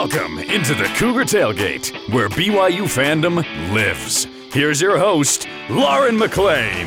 Welcome into the Cougar Tailgate, where BYU fandom lives. Here's your host, Lauren McLean.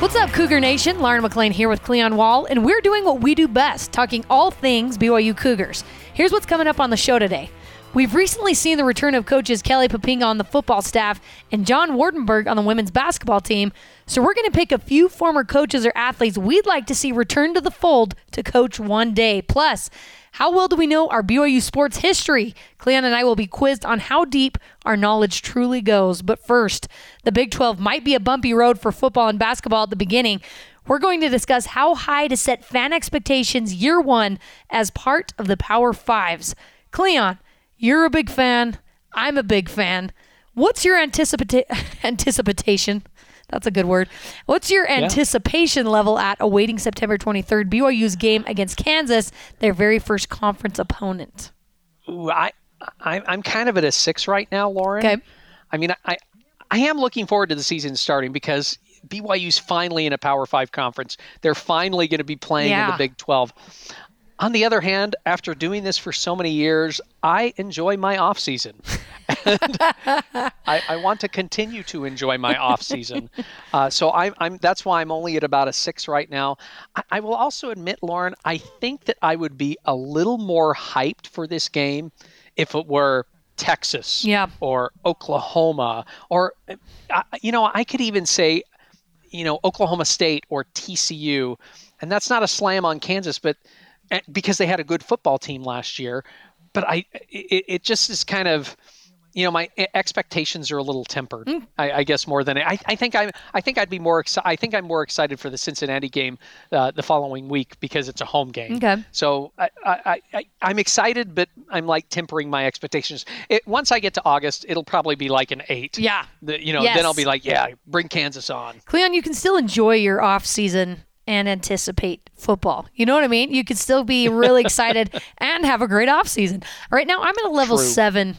What's up, Cougar Nation? Lauren McLean here with Cleon Wall, and we're doing what we do best, talking all things BYU Cougars. Here's what's coming up on the show today. We've recently seen the return of coaches Kelly Poppinga on the football staff and John Wardenburg on the women's basketball team. So we're going to pick a few former coaches or athletes we'd like to see return to the fold to coach one day. Plus, how well do we know our BYU sports history? Cleon and I will be quizzed on how deep our knowledge truly goes. But first, the Big 12 might be a bumpy road for football and basketball at the beginning. We're going to discuss how high to set fan expectations year one as part of the Power Fives. Cleon, you're a big fan. I'm a big fan. What's your anticipata- anticipation? That's a good word. What's your anticipation level at awaiting September 23rd, BYU's game against Kansas, their very first conference opponent? Ooh, I, I I'm kind of at a six right now, Lauren. Okay. I mean, I I am looking forward to the season starting because BYU's finally in a Power Five conference. They're finally going to be playing in the Big 12. On the other hand, after doing this for so many years, I enjoy my off season. and I, I want to continue to enjoy my off season. Uh, so I'm, I'm that's why I'm only at about a six right now. I, I will also admit, Lauren, I think that I would be a little more hyped for this game if it were Texas Yeah. or Oklahoma or you know I could even say you know Oklahoma State or TCU, and that's not a slam on Kansas, but because they had a good football team last year, but I it, it just is kind of you know my expectations are a little tempered. I, I guess more than I, I think I'm I think I'd be more excited. I think I'm more excited for the Cincinnati game uh, the following week because it's a home game. Okay. So I, I, I, I'm excited, but I'm like tempering my expectations. It, once I get to August, it'll probably be like an eight. Yeah. The, you know, Yes. then I'll be like, yeah, bring Kansas on. Cleon, you can still enjoy your off season and anticipate football. You know what I mean? You could still be really excited and have a great off season. Right now, I'm at a level True. seven,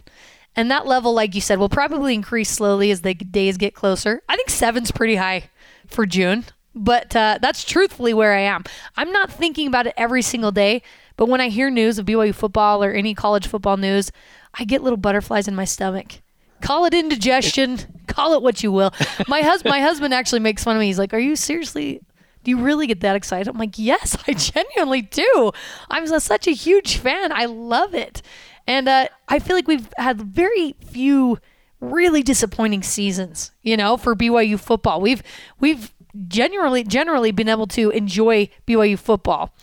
and that level, like you said, will probably increase slowly as the days get closer. I think seven's pretty high for June, but uh, that's truthfully where I am. I'm not thinking about it every single day, but when I hear news of BYU football or any college football news, I get little butterflies in my stomach. Call it indigestion. Call it what you will. My husband, my husband actually makes fun of me. He's like, "Are you seriously? Do you really get that excited?" I'm like, "Yes, I genuinely do. I'm such a huge fan. I love it." And uh, I feel like we've had very few really disappointing seasons, you know, for BYU football. We've we've generally generally been able to enjoy BYU football.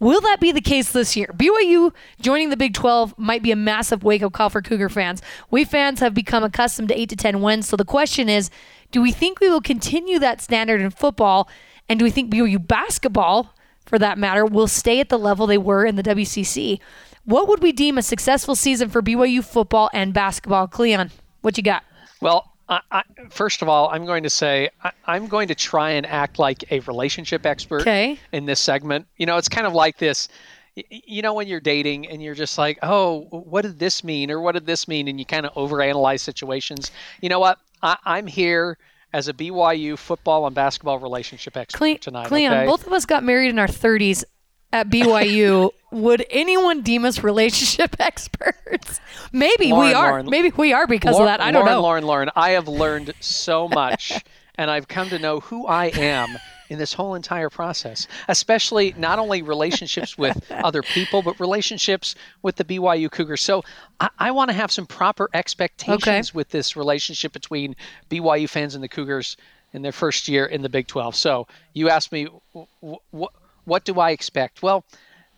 Will that be the case this year? BYU joining the Big 12 might be a massive wake up call for Cougar fans. We fans have become accustomed to 8 to 10 wins, so the question is do we think we will continue that standard in football? And do we think BYU basketball, for that matter, will stay at the level they were in the WCC? What would we deem a successful season for BYU football and basketball? Cleon, what you got? Well, I, I, first of all, I'm going to say I, I'm going to try and act like a relationship expert Okay. in this segment. You know, it's kind of like this. You know, when you're dating and you're just like, oh, what did this mean? Or what did this mean? And you kind of overanalyze situations. You know what? I, I'm here as a BYU football and basketball relationship expert Cle- tonight. Cleon, okay? both of us got married in our 30s at BYU. Would anyone deem us relationship experts? Maybe we are. Lauren, Maybe we are because Lauren, of that. I don't Lauren, know. Lauren, Lauren, I have learned so much, and I've come to know who I am in this whole entire process, especially not only relationships with other people, but relationships with the BYU Cougars. So I, I want to have some proper expectations with this relationship between BYU fans and the Cougars in their first year in the Big 12. So you asked me, what, what do I expect? Well,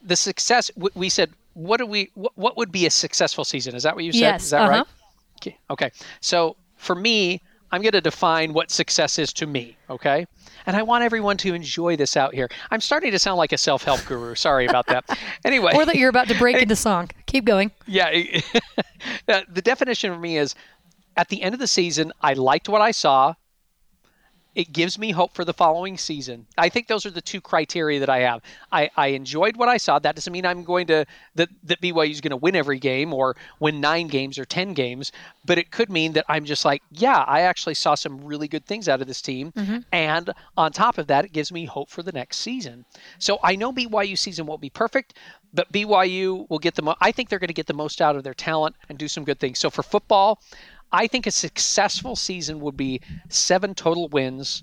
the success, w- we said, what do we, what, what would be a successful season? Is that what you said? Yes, Is that uh-huh. right? Okay. Okay. So for me, I'm going to define what success is to me. Okay. And I want everyone to enjoy this out here. I'm starting to sound like a self help guru. Sorry about that. Anyway. Or that you're about to break into song. Keep going. yeah. the definition for me is at the end of the season, I liked what I saw. It gives me hope for the following season. I think those are the two criteria that I have. I, I enjoyed what I saw. That doesn't mean I'm going to that that BYU is going to win every game or win nine games or ten games, but it could mean that I'm just like, yeah, I actually saw some really good things out of this team, mm-hmm. and on top of that, it gives me hope for the next season. So I know BYU season won't be perfect, but BYU will get the. Mo- I think they're going to get the most out of their talent and do some good things. So for football. I think a successful season would be seven total wins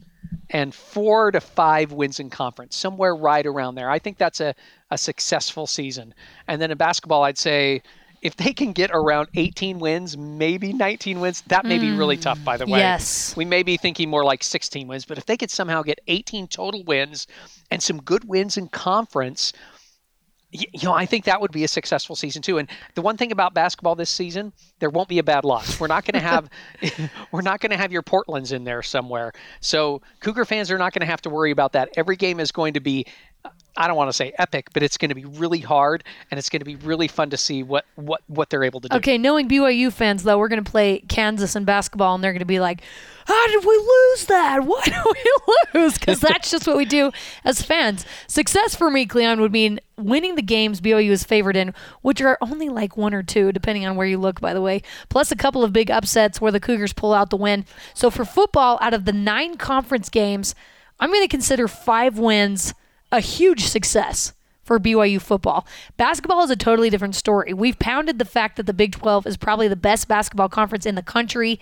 and four to five wins in conference, somewhere right around there. I think that's a, a successful season. And then in basketball, I'd say if they can get around 18 wins, maybe 19 wins, that may mm, be really tough, by the way. Yes. We may be thinking more like 16 wins, but if they could somehow get 18 total wins and some good wins in conference, you know, I think that would be a successful season too. And the one thing about basketball this season, there won't be a bad loss. We're not going to have, we're not going to have your Portland's in there somewhere. So Cougar fans are not going to have to worry about that. Every game is going to be I don't want to say epic, but it's going to be really hard, and it's going to be really fun to see what what what they're able to do. Okay, knowing BYU fans though, we're going to play Kansas in basketball, and they're going to be like, "How did we lose that? Why did we lose?" Because that's just what we do as fans. Success for me, Cleon, would mean winning the games BYU is favored in, which are only like one or two, depending on where you look, by the way. Plus a couple of big upsets where the Cougars pull out the win. So for football, out of the nine conference games, I'm going to consider five wins a huge success for BYU football. Basketball is a totally different story. We've pounded the fact that the Big 12 is probably the best basketball conference in the country,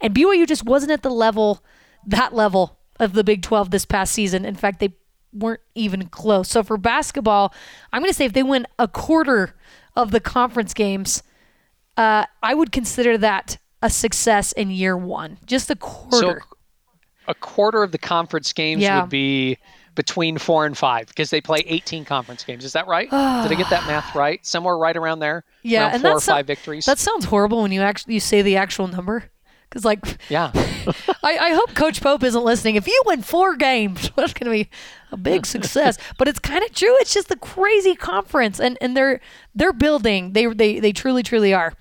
and BYU just wasn't at the level, that level of the Big 12 this past season. In fact, they weren't even close. So for basketball, I'm going to say if they win a quarter of the conference games, uh, I would consider that a success in year one. Just a quarter. So a quarter of the conference games yeah. would be between four and five because they play 18 conference games. Is that right? Did I get that math right? Somewhere right around there. Yeah, around and four or five victories. That sounds horrible when you actually you say the actual number. Because like, yeah, I, I hope Coach Pope isn't listening. If you win four games, that's going to be a big success. but it's kind of true. It's just the crazy conference, and and they're they're building. They they they truly truly are.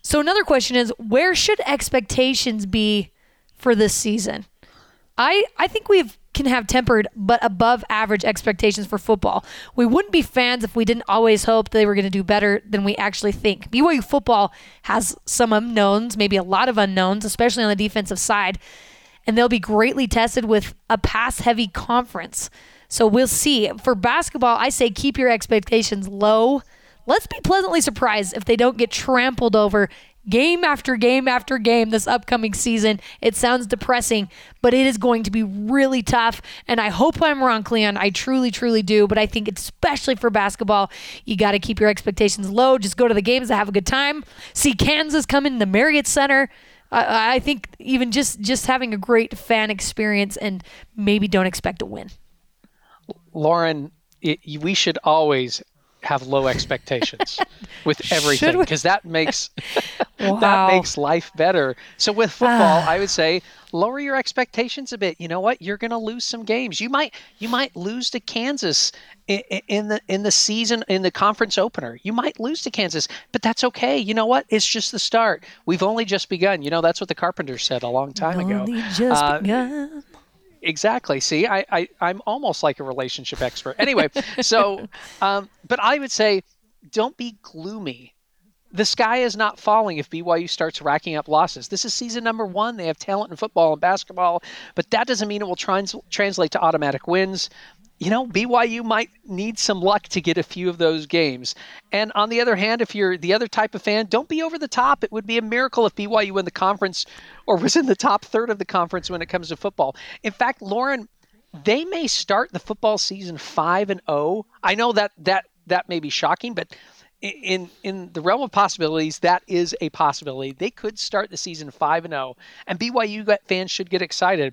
So another question is, where should expectations be for this season? I I think we've can have tempered but above average expectations for football. We wouldn't be fans if we didn't always hope they were going to do better than we actually think. BYU football has some unknowns, maybe a lot of unknowns, especially on the defensive side, and they'll be greatly tested with a pass heavy conference. So we'll see. For basketball, I say keep your expectations low. Let's be pleasantly surprised if they don't get trampled over game after game after game this upcoming season. It sounds depressing, but it is going to be really tough. And I hope I'm wrong, Cleon. I truly, truly do. But I think, especially for basketball, you got to keep your expectations low. Just go to the games and have a good time. See Kansas come in the Marriott Center. I, I think even just just having a great fan experience and maybe don't expect a win. Lauren, it, we should always have low expectations with everything because that makes wow. that makes life better. So with football, I would say lower your expectations a bit. You know what? You're going to lose some games. You might you might lose to Kansas in, in the in the season in the conference opener. You might lose to Kansas, but that's okay. You know what? It's just the start. We've only just begun. You know that's what the Carpenters said a long time only ago. Just uh, begun exactly. See, I, I I'm almost like a relationship expert. Anyway, so um, but I would say don't be gloomy. The sky is not falling if BYU starts racking up losses. This is season number one. They have talent in football and basketball, but that doesn't mean it will trans- translate to automatic wins you know, BYU might need some luck to get a few of those games. And on the other hand, if you're the other type of fan, don't be over the top. It would be a miracle if BYU won the conference or was in the top third of the conference when it comes to football. In fact, Lauren, they may start the football season 5 and 0. I know that that that may be shocking, but in in the realm of possibilities, that is a possibility. They could start the season 5 and 0, and BYU fans should get excited.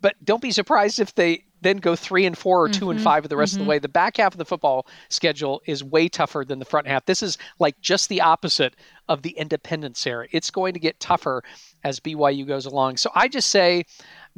But don't be surprised if they then go three and four or 2 mm-hmm, and five of the rest mm-hmm. of the way. The back half of the football schedule is way tougher than the front half. This is like just the opposite of the independence era. It's going to get tougher as BYU goes along. So I just say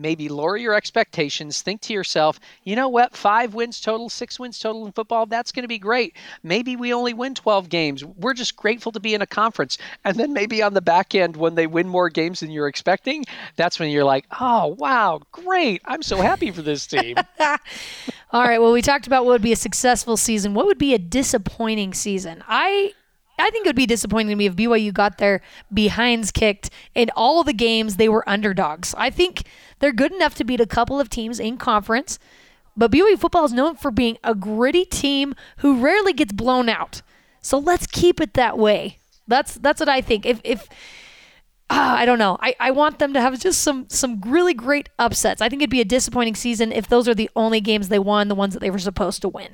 maybe lower your expectations. Think to yourself, you know what? Five wins total, six wins total in football, that's going to be great. Maybe we only win 12 games. We're just grateful to be in a conference. And then maybe on the back end, when they win more games than you're expecting, that's when you're like, oh, wow, great. I'm so happy for this team. All right. Well, we talked about what would be a successful season. What would be a disappointing season? I I think it would be disappointing to me if BYU got their behinds kicked in all the games they were underdogs. I think they're good enough to beat a couple of teams in conference, but BYU football is known for being a gritty team who rarely gets blown out. So let's keep it that way. That's that's what I think. If if uh, I don't know. I, I want them to have just some some really great upsets. I think it'd be a disappointing season if those are the only games they won, the ones that they were supposed to win.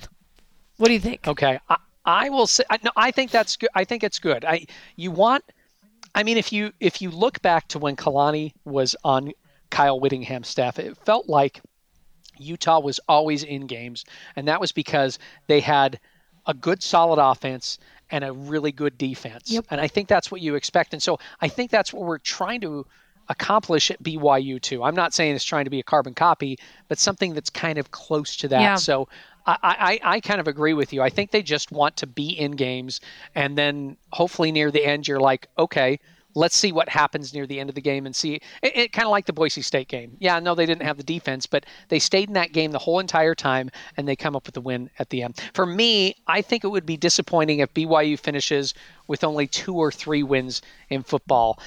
What do you think? Okay, I, I will say no. I think that's good. I think it's good. I you want. I mean, if you if you look back to when Kalani was on Kyle Whittingham's staff, it felt like Utah was always in games, and that was because they had a good, solid offense and a really good defense. Yep. And I think that's what you expect. And so I think that's what we're trying to accomplish at BYU too. I'm not saying it's trying to be a carbon copy, but something that's kind of close to that. Yeah. So I, I, I kind of agree with you. I think they just want to be in games, and then hopefully near the end, you're like, okay, let's see what happens near the end of the game and see. It, it kind of like the Boise State game. Yeah, no, they didn't have the defense, but they stayed in that game the whole entire time, and they come up with the win at the end. For me, I think it would be disappointing if BYU finishes with only two or three wins in football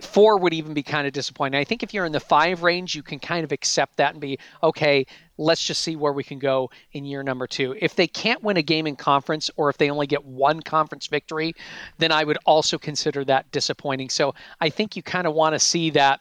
four would even be kind of disappointing. I think if you're in the five range, you can kind of accept that and be okay. Let's just see where we can go in year number two. If they can't win a game in conference, or if they only get one conference victory, then I would also consider that disappointing. So I think you kind of want to see that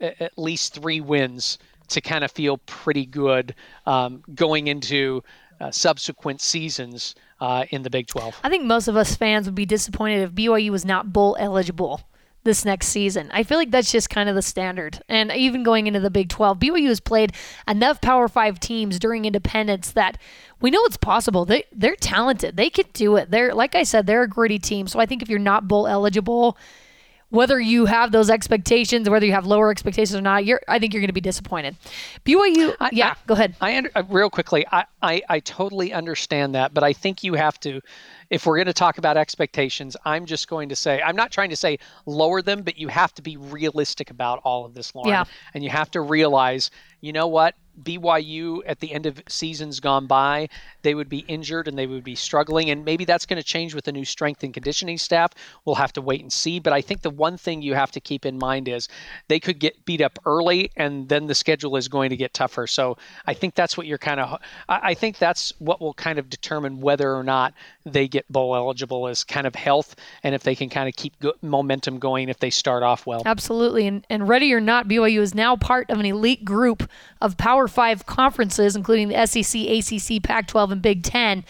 at least three wins to kind of feel pretty good um, going into uh, subsequent seasons uh, in the Big 12. I think most of us fans would be disappointed if BYU was not bowl eligible this next season. I feel like that's just kind of the standard. And even going into the Big 12, BYU has played enough Power 5 teams during independence that we know it's possible. They they're talented. They can do it. They're like I said, they're a gritty team. So I think if you're not bowl eligible, whether you have those expectations, whether you have lower expectations or not, you're I think you're going to be disappointed. BYU, I, yeah, I, go ahead. I under, uh, real quickly, I, I I totally understand that, but I think you have to if we're going to talk about expectations, I'm just going to say, I'm not trying to say lower them, but you have to be realistic about all of this, Lauren. Yeah. And you have to realize, you know what? BYU at the end of seasons gone by, they would be injured and they would be struggling. And maybe that's going to change with the new strength and conditioning staff. We'll have to wait and see. But I think the one thing you have to keep in mind is they could get beat up early and then the schedule is going to get tougher. So I think that's what you're kind of, I think that's what will kind of determine whether or not they get bowl eligible is kind of health and if they can kind of keep go- momentum going if they start off well. Absolutely. And, and ready or not, BYU is now part of an elite group of Power Five conferences, including the SEC, ACC, Pac 12, and Big Ten.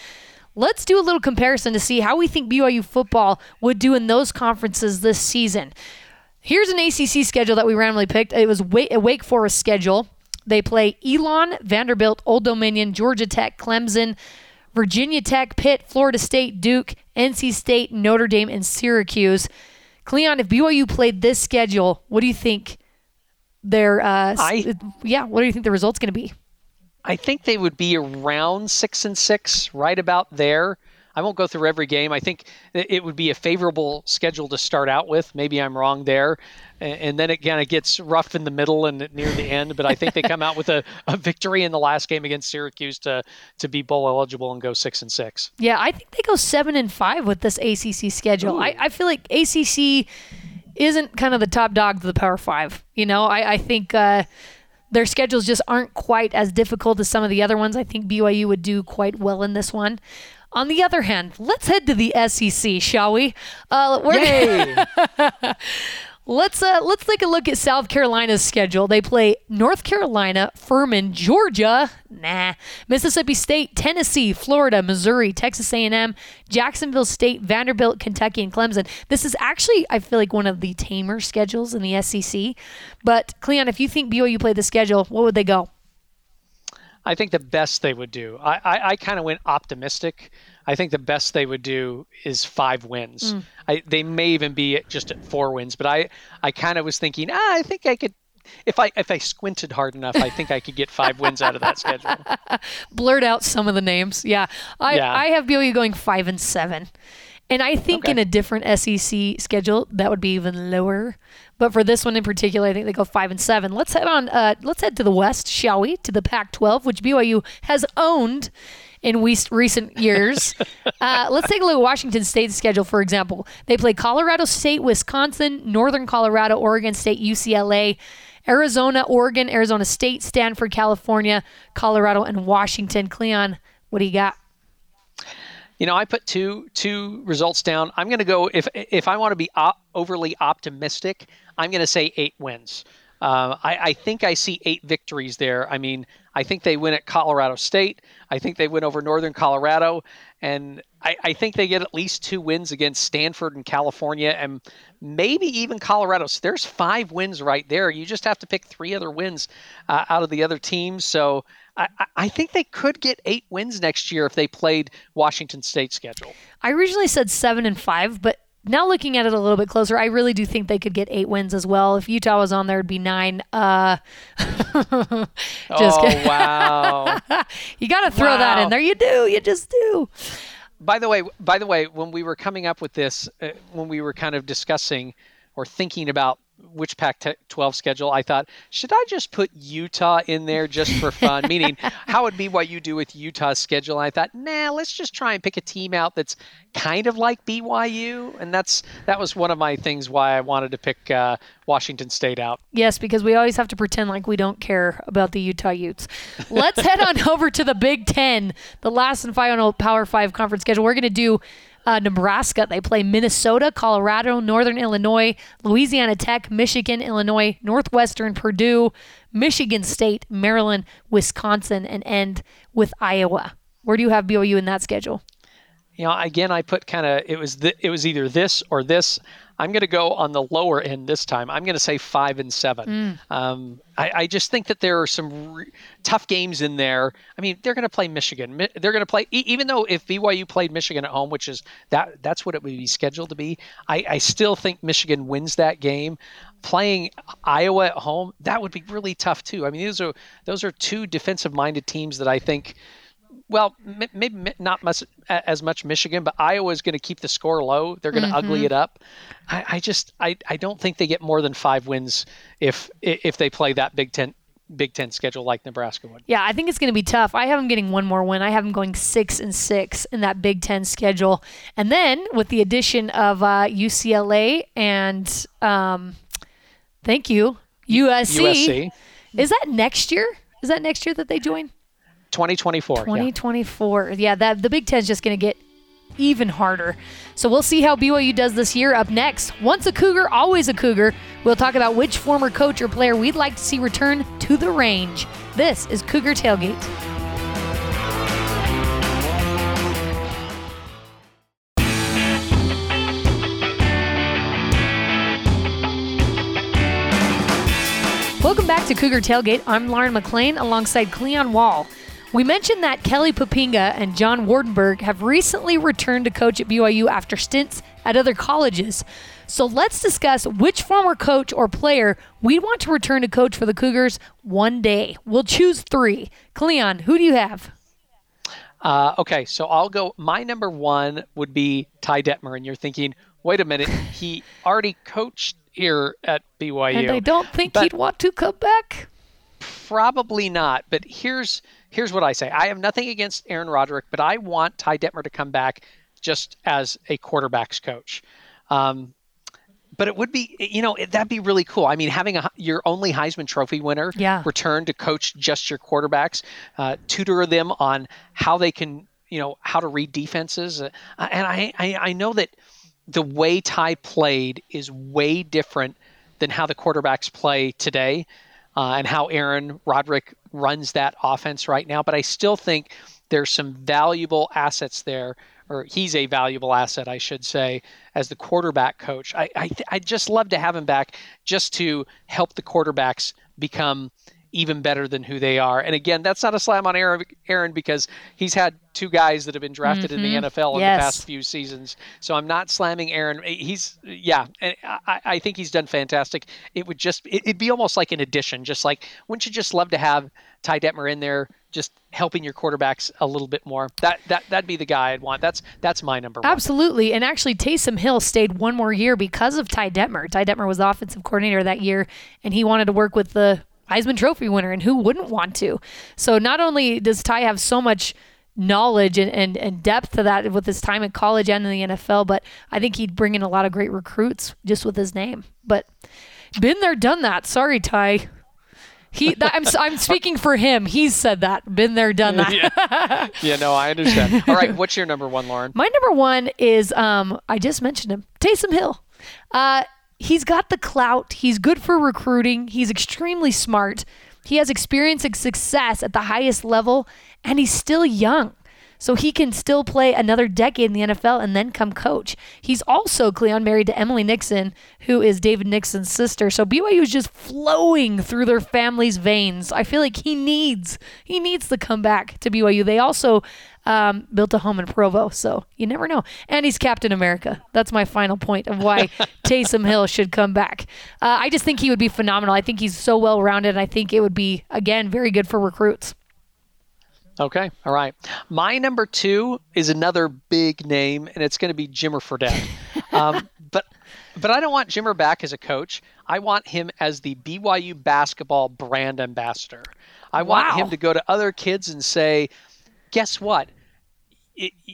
Let's do a little comparison to see how we think BYU football would do in those conferences this season. Here's an ACC schedule that we randomly picked. It was a Wake Forest schedule. They play Elon, Vanderbilt, Old Dominion, Georgia Tech, Clemson, Virginia Tech, Pitt, Florida State, Duke, NC State, Notre Dame, and Syracuse. Cleon, if BYU played this schedule, what do you think their uh, I, yeah, what do you think the result's going to be? I think they would be around six and six, right about there. I won't go through every game. I think it would be a favorable schedule to start out with. Maybe I'm wrong there. And then it kind of gets rough in the middle and near the end. But I think they come out with a, a victory in the last game against Syracuse to, to be bowl eligible and go six and six. Yeah, I think they go seven and five with this ACC schedule. I, I feel like ACC isn't kind of the top dog to the Power Five. You know, I, I think. Uh, their schedules just aren't quite as difficult as some of the other ones. I think BYU would do quite well in this one. On the other hand, let's head to the SEC, shall we? Uh, let's uh, let's take a look at South Carolina's schedule. They play North Carolina, Furman, Georgia, nah, Mississippi State, Tennessee, Florida, Missouri, Texas A&M, Jacksonville State, Vanderbilt, Kentucky, and Clemson. This is actually, I feel like, one of the tamer schedules in the SEC. But Cleon, if you think BYU played the schedule, what would they go? I think the best they would do. I, I, I kind of went optimistic. I think the best they would do is five wins. Mm. I, they may even be at just at four wins, but I, I kind of was thinking, ah, I think I could if I if I squinted hard enough, I think I could get five wins out of that schedule. Blurt out some of the names. Yeah, I yeah. I have BYU going five and seven, and I think okay. in a different SEC schedule that would be even lower. But for this one in particular, I think they go five and seven. Let's head on. Uh, let's head to the West, shall we? To the Pac-12, which BYU has owned in we- recent years. uh, let's take a look at Washington State's schedule, for example. They play Colorado State, Wisconsin, Northern Colorado, Oregon State, UCLA. Arizona, Oregon, Arizona State, Stanford, California, Colorado, and Washington. Cleon, what do you got? You know, I put two two results down. I'm going to go if if I want to be op- overly optimistic, I'm going to say eight wins. Uh, I, I, think I see eight victories there. I mean, I think they win at Colorado State. I think they win over Northern Colorado, and I, I, think they get at least two wins against Stanford and California, and maybe even Colorado. So there's five wins right there. You just have to pick three other wins uh, out of the other teams. So I, I, think they could get eight wins next year if they played Washington State schedule. I originally said seven and five, but now looking at it a little bit closer, I really do think they could get eight wins as well. If Utah was on there, it'd be nine. Uh, just oh wow! you got to throw wow. that in there. You do. You just do. By the way, by the way, when we were coming up with this, uh, when we were kind of discussing or thinking about which Pac-12 schedule, I thought, should I just put Utah in there just for fun? Meaning, how would be what you do with Utah's schedule? And I thought, nah, let's just try and pick a team out that's kind of like BYU, and that's that was one of my things why I wanted to pick uh, Washington State out. Yes, because we always have to pretend like we don't care about the Utah Utes. Let's head on over to the Big Ten, the last and final Power Five conference schedule. We're going to do uh, Nebraska. They play Minnesota, Colorado, Northern Illinois, Louisiana Tech, Michigan, Illinois, Northwestern, Purdue, Michigan State, Maryland, Wisconsin, and end with Iowa. Where do you have BYU in that schedule? You know, again, I put kind of it was th- it was either this or this. I'm going to go on the lower end this time. I'm going to say five and seven. Mm. Um, I, I, just think that there are some re- tough games in there. I mean, they're going to play Michigan. They're going to play, even though if BYU played Michigan at home, which is that that's what it would be scheduled to be. I, I still think Michigan wins that game. Playing Iowa at home, that would be really tough too. I mean, those are those are two defensive-minded teams that I think well, maybe not much as much Michigan, but Iowa is going to keep the score low. They're going to mm-hmm. ugly it up. I, I, just I, I don't think they get more than five wins if if they play that Big Ten Big Ten schedule like Nebraska would. Yeah, I think it's going to be tough. I have them getting one more win. I have them going six and six in that Big Ten schedule, and then with the addition of uh, UCLA and um, thank you USC. USC. Is that next year? Is that next year that they join? 2024. 2024. Yeah, yeah that the Big Ten is just going to get even harder. So we'll see how BYU does this year. Up next, once a Cougar, always a Cougar. We'll talk about which former coach or player we'd like to see return to the range. This is Cougar Tailgate. Welcome back to Cougar Tailgate. I'm Lauren McLean alongside Cleon Wall. We mentioned that Kelly Poppinga and John Wardenburg have recently returned to coach at BYU after stints at other colleges. So let's discuss which former coach or player we want to return to coach for the Cougars one day. We'll choose three. Cleon, who do you have? Uh, okay, so I'll go. My number one would be Ty Detmer, and you're thinking, wait a minute, he already coached here at BYU. And I don't think he'd want to come back. Probably not. But here's here's what I say. I have nothing against Aaron Roderick, but I want Ty Detmer to come back just as a quarterbacks coach. Um, but it would be, you know, that'd be really cool. I mean, having a, your only Heisman Trophy winner yeah. return to coach just your quarterbacks, uh, tutor them on how they can, you know, how to read defenses. Uh, and I, I, I know that the way Ty played is way different than how the quarterbacks play today uh, and how Aaron Roderick runs that offense right now. But I still think there's some valuable assets there, or he's a valuable asset, I should say, as the quarterback coach. I I, I just love to have him back just to help the quarterbacks become even better than who they are. And again, that's not a slam on Aaron, Aaron because he's had two guys that have been drafted mm-hmm. in the mm-hmm. NFL in yes. the past few seasons. So I'm not slamming Aaron. He's yeah, and I, I think he's done fantastic. It would just it, would be almost like an addition, just like wouldn't you just love to have Ty Detmer in there? Just helping your quarterbacks a little bit more. That that that'd be the guy I'd want. That's that's my number one. Absolutely. And actually Taysom Hill stayed one more year because of Ty Detmer. Ty Detmer was the offensive coordinator that year and he wanted to work with the Heisman Trophy winner, and who wouldn't want to? So not only does Ty have so much knowledge and, and, and depth to that with his time at college and in the NFL, but I think he'd bring in a lot of great recruits just with his name. But been there, done that. Sorry, Ty. He, that, I'm, I'm speaking for him. He's said that. Been there, done that. yeah. yeah, no, I understand. All right, what's your number one, Lauren? My number one is um, I just mentioned him, Taysom Hill. Uh, he's got the clout. He's good for recruiting. He's extremely smart. He has experience and success at the highest level, and he's still young. So he can still play another decade in the NFL and then come coach. He's also, Cleon, married to Emily Nixon, who is David Nixon's sister. So BYU is just flowing through their family's veins. I feel like he needs, he needs to come back to BYU. They also um, built a home in Provo. So you never know. And he's Captain America. That's my final point of why Taysom Hill should come back. Uh, I just think he would be phenomenal. I think he's so well rounded. And I think it would be, again, very good for recruits. Okay, all right. My number two is another big name, and it's going to be Jimmer Fredette. Um, but but I don't want Jimmer back as a coach. I want him as the BYU basketball brand ambassador. I wow. want him to go to other kids and say, guess what?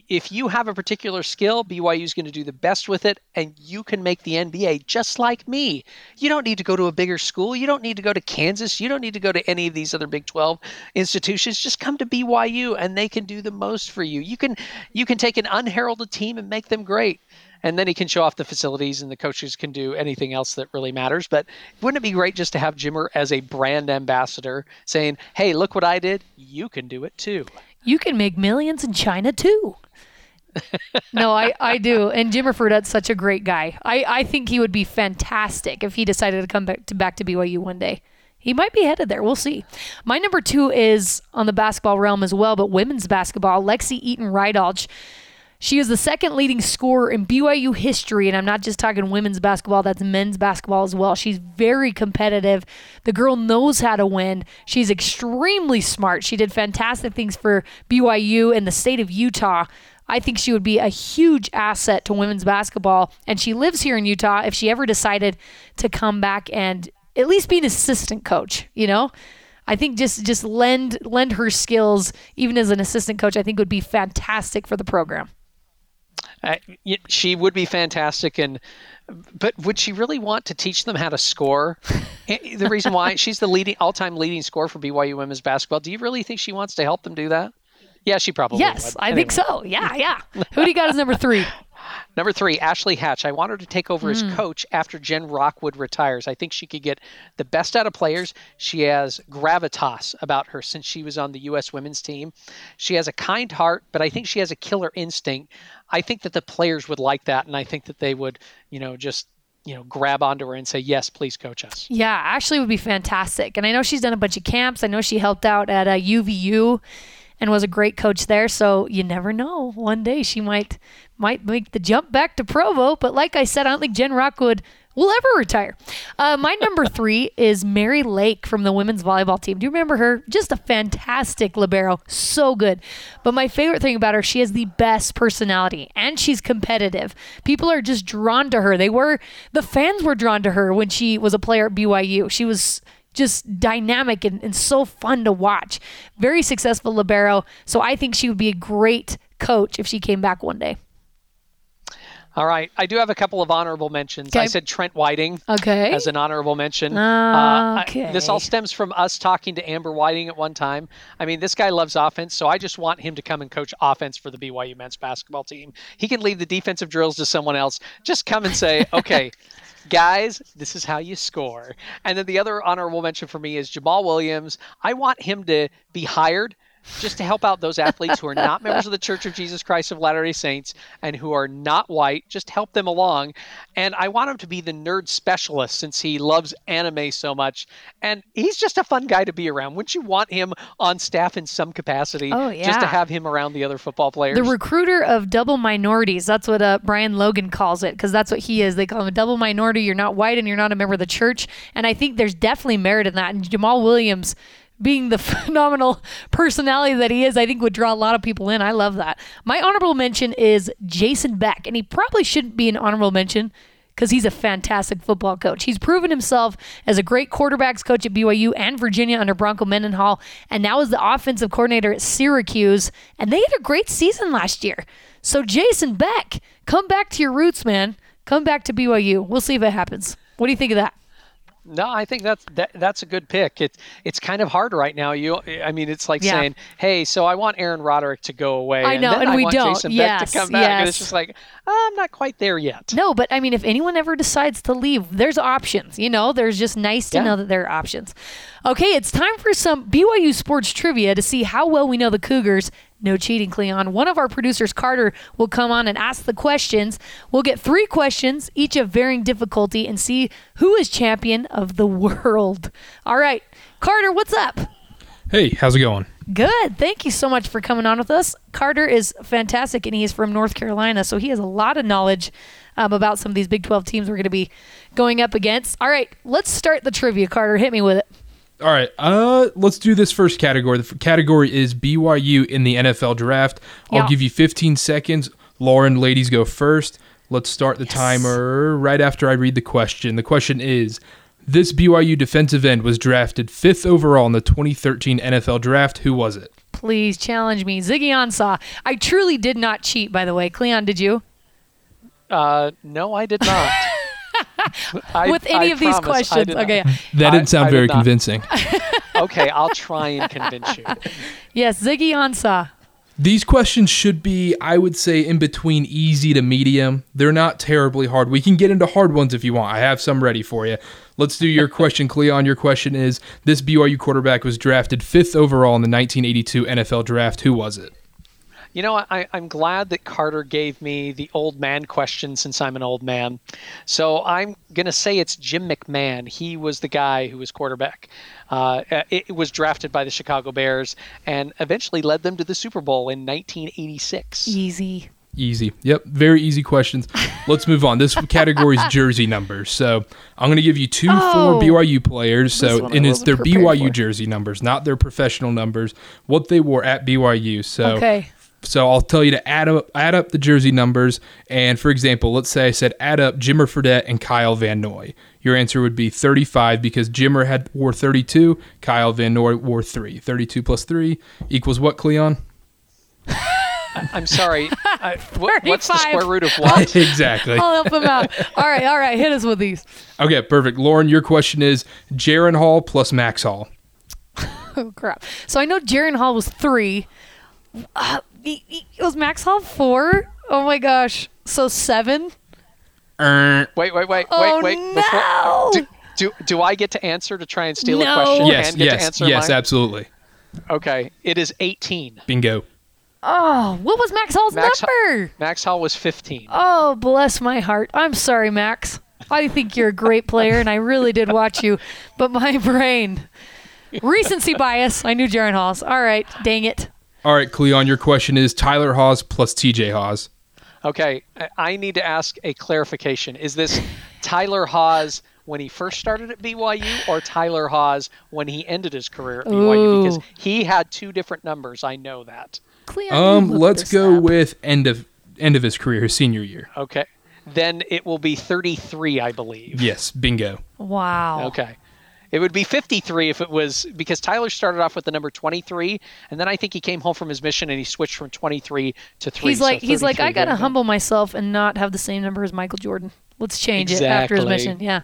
If you have a particular skill, BYU is going to do the best with it, and you can make the NBA just like me. You don't need to go to a bigger school. You don't need to go to Kansas. You don't need to go to any of these other Big 12 institutions. Just come to BYU, and they can do the most for you. You can you can take an unheralded team and make them great and then he can show off the facilities and the coaches can do anything else that really matters. But wouldn't it be great just to have Jimmer as a brand ambassador saying, hey, look what I did? You can do it too you can make millions in China too. no, I, I do. And Jimmer Fredette's such a great guy. I, I think he would be fantastic if he decided to come back to back to BYU one day. He might be headed there. We'll see. My number two is on the basketball realm as well, but women's basketball. Lexi Eaton Rydalch she is the second leading scorer in BYU history, and I'm not just talking women's basketball, that's men's basketball as well. She's very competitive. The girl knows how to win. She's extremely smart. She did fantastic things for BYU and the state of Utah. I think she would be a huge asset to women's basketball, and she lives here in Utah. If she ever decided to come back and at least be an assistant coach, you know, I think just just lend lend her skills even as an assistant coach. I think would be fantastic for the program. Uh, she would be fantastic and but would she really want to teach them how to score? The reason why she's the leading all-time leading scorer for BYU women's basketball. Do you really think she wants to help them do that? Yeah, she probably yes, would. I anyway. think so. Yeah, yeah. Who do you got as number three? Number three, Ashley Hatch. I want her to take over mm. as hmm. coach after Jen Rockwood retires. I think she could get the best out of players. She has gravitas about her since she was on the U.S. women's team. She has a kind heart, but I think she has a killer instinct. I think that the players would like that, and I think that they would, you know, just you know, grab onto her and say, "Yes, please coach us." Yeah, Ashley would be fantastic, and I know she's done a bunch of camps. I know she helped out at uh, UVU and was a great coach there. So you never know. One day she might might make the jump back to Provo. But like I said, I don't think Jen Rockwood will ever retire. Uh, my number three is Mary Lake from the women's volleyball team. Do you remember her? Just a fantastic libero, so good. But my favorite thing about her, she has the best personality and she's competitive. People are just drawn to her. They were the fans were drawn to her when she was a player at BYU. She was just dynamic and, and so fun to watch. Very successful libero. So I think she would be a great coach if she came back one day. All right. I do have a couple of honorable mentions. Okay. I said Trent Whiting okay. as an honorable mention. Okay. Uh, I, this all stems from us talking to Amber Whiting at one time. I mean, this guy loves offense, so I just want him to come and coach offense for the BYU men's basketball team. He can leave the defensive drills to someone else. Just come and say, okay, guys, this is how you score. And then the other honorable mention for me is Jamaal Williams. I want him to be hired just to help out those athletes who are not members of the Church of Jesus Christ of Latter day Saints and who are not white, just help them along. And I want him to be the nerd specialist since he loves anime so much. And he's just a fun guy to be around. Wouldn't you want him on staff in some capacity? Oh, yeah. Just to have him around the other football players? The recruiter of double minorities. That's what uh, Brian Logan calls it because that's what he is. They call him a double minority. You're not white and you're not a member of the church. And I think there's definitely merit in that. And Jamaal Williams, being the phenomenal personality that he is, I think would draw a lot of people in. I love that. My honorable mention is Jason Beck. And he probably shouldn't be an honorable mention because he's a fantastic football coach. He's proven himself as a great quarterbacks coach at BYU and Virginia under Bronco Mendenhall, and now is the offensive coordinator at Syracuse. And they had a great season last year. So, Jason Beck, come back to your roots, man. Come back to BYU. We'll see if it happens. What do you think of that? No, I think that's that, that's a good pick. It's it's kind of hard right now. You, I mean, it's like Yeah. saying, "Hey, so I want Aaron Roderick to go away." I know, then and I we want don't. Jason Yes, Beck to come back, and it's just like I'm not quite there yet. No, but I mean, if anyone ever decides to leave, there's options. You know, there's just nice to Yeah. know that there are options. Okay, it's time for some BYU sports trivia to see how well we know the Cougars. No cheating, Cleon. One of our producers, Carter, will come on and ask the questions. We'll get three questions, each of varying difficulty, and see who is champion of the world. All right, Carter, what's up? Hey, how's it going? Good. Thank you so much for coming on with us. Carter is fantastic, and he is from North Carolina, so he has a lot of knowledge um, about some of these Big 12 teams we're going to be going up against. All right, let's start the trivia, Carter. Hit me with it. All right, uh, let's do this first category. The f- category is BYU in the NFL draft. I'll Yeah. give you 15 seconds. Lauren, ladies go first. Let's start the timer right after I read the question. The question is This BYU defensive end was drafted fifth overall in the 2013 NFL draft. Who was it? Please challenge me. Ziggy Ansah. I truly did not cheat, by the way. Cleon, did you? Uh, no, I did not. I- with any I of these questions. did not. Okay. That didn't sound I did very not. convincing. Okay, I'll try and convince you. Yes, Ziggy Ansah. These questions should be, I would say, in between easy to medium. They're not terribly hard. We can get into hard ones if you want. I have some ready for you. Let's do your question, Cleon. Your question is This BYU quarterback was drafted fifth overall in the 1982 NFL draft. Who was it? You know, I, I'm glad that Carter gave me the old man question since I'm an old man. So I'm going to say it's Jim McMahon. He was the guy who was quarterback. Uh, it, it was drafted by the Chicago Bears and eventually led them to the Super Bowl in 1986. Easy. Easy. Yep, very easy questions. Let's move on. This category is jersey numbers. So I'm going to give you two Oh. for BYU players. So and it's their BYU for. jersey numbers, not their professional numbers. What they wore at BYU. So Okay. So I'll tell you to add up add up the jersey numbers. And for example, let's say I said add up Jimmer Fredette and Kyle Van Noy. Your answer would be 35 because Jimmer had wore 32, Kyle Van Noy wore 3. 32 plus 3 equals what, Cleon? I'm sorry. I, what, what's the square root of what? exactly. I'll help him out. All right, all right. Hit us with these. Okay, perfect. Lauren, your question is Jaren Hall plus Max Hall. Oh crap! So I know Jaren Hall was three. Uh, he- he- was Max Hall four? Oh my gosh! So seven? Er, Wait, wait, wait, Oh, wait, wait. no. do, do, do I get to answer to try and steal No. a question yes, and get to yes, answer yes, mine? absolutely. Okay, it is 18. Bingo. Oh, what was Max Hall's Max- number? Max Hall was 15. Oh, bless my heart. I'm sorry, Max. I think you're a great player, and I really did watch you, but my brain, recency bias. I knew Jaren Hall's. All right, dang it. All right, Cleon, your question is Tyler Haws plus TJ Haws. Okay, I- I need to ask a clarification. Is this Tyler Haws when he first started at BYU or Tyler Haws when he ended his career at BYU? Because he had two different numbers. I know that. Cleon, Um, let's go up. with end of end of his career, his senior year. Okay. Then it will be 33, I believe. Yes, bingo. Wow. Okay. It would be 53 if it was because Tyler started off with the number 23, and then I think he came home from his mission and he switched from 23 to 3. He's so like he's like I gotta there go. humble myself and not have the same number as Michael Jordan. Let's change it after his mission. Yeah.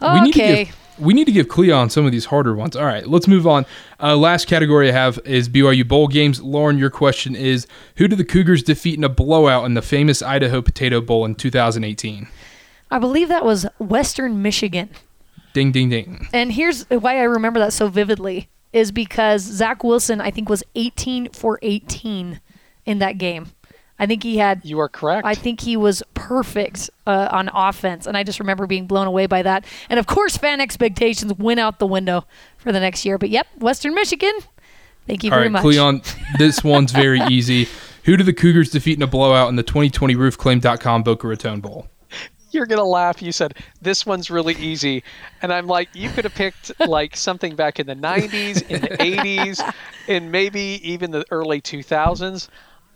We need to Okay. give we need to give Cleon some of these harder ones. All right, let's move on. Uh, last category I have is BYU bowl games. Lauren, your question is: Who did the Cougars defeat in a blowout in the famous Idaho Potato Bowl in 2018? I believe that was Western Michigan. Ding, ding, ding. And here's why I remember that so vividly. is because Zach Wilson, I think, was 18 for 18 in that game. I think he had You are correct. I think he was perfect uh, on offense, and I just remember being blown away by that. And of course, fan expectations went out the window for the next year. But yep, Western Michigan. Thank you All very right, much. Cleon, this one's very easy. Who do the Cougars defeat in a blowout in the 2020 RoofClaim.com Boca Raton Bowl? You're gonna laugh. You said this one's really easy, and I'm like, you could have picked like something back in the '90s, in the '80s, and maybe even the early 2000s.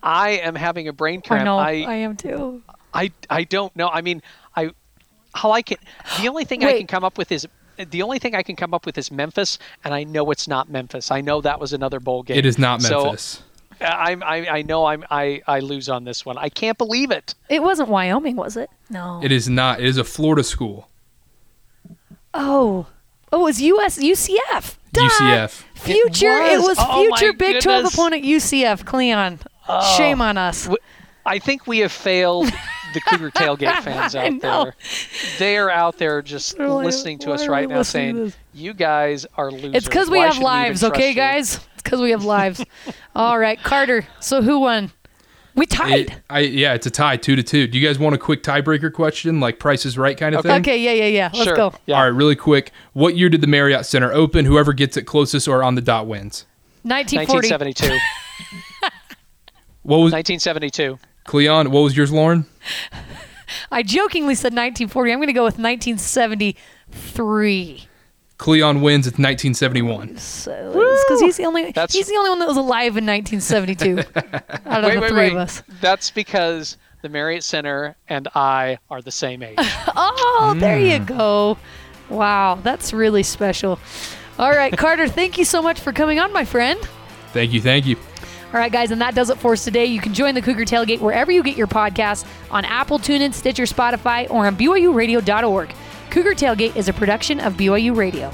I am having a brain cramp. I cramp. know. I, I am too. I, I don't know. I mean, I how I can. The only thing I can come up with is. The only thing I can come up with is Memphis, and I know it's not Memphis. I know that was another bowl game. It is not So, Memphis. I'm, I, I know I'm, I, I lose on this one. I can't believe it. It wasn't Wyoming, was it? No. it is not. It is a Florida school. oh. Oh, it was US UCF. Duh. UCF. Future. It was. was, Oh, my future Big 12 opponent UCF. Cleon. Oh. Shame on us. I think we have failed the Cougar tailgate fans out there. They are out there just like, listening to us right now saying, "You guys are losers." It's because we Why have lives, trust okay, guys? It's because we have lives. All right, Carter. So who won? We tied. It, I yeah, it's a tie, two to two. Do you guys want a quick tiebreaker question, like Price is Right kind of thing? okay, yeah, yeah, yeah. Let's Sure. go. Yeah. All right, really quick. What year did the Marriott Center open? Whoever gets it closest or on the dot wins. 1940. 1972. What was 1972. Cleon? What was yours, Lauren? I jokingly said 1940. I'm going to go with 1973. Cleon wins. It's 1971. So because he's the only That's- he's the only one that was alive in 1972 out of Wait, the wait, three wait. of us. That's because the Marriott Center and I are the same age. Oh, there you Hmm. go. Wow, that's really special. All right, Carter, thank you so much for coming on, my friend. Thank you, thank you. All right, guys, and that does it for us today. You can join the Cougar Tailgate wherever you get your podcasts on Apple, TuneIn, Stitcher, Spotify, or on BYURadio.org. Cougar Tailgate is a production of BYU Radio.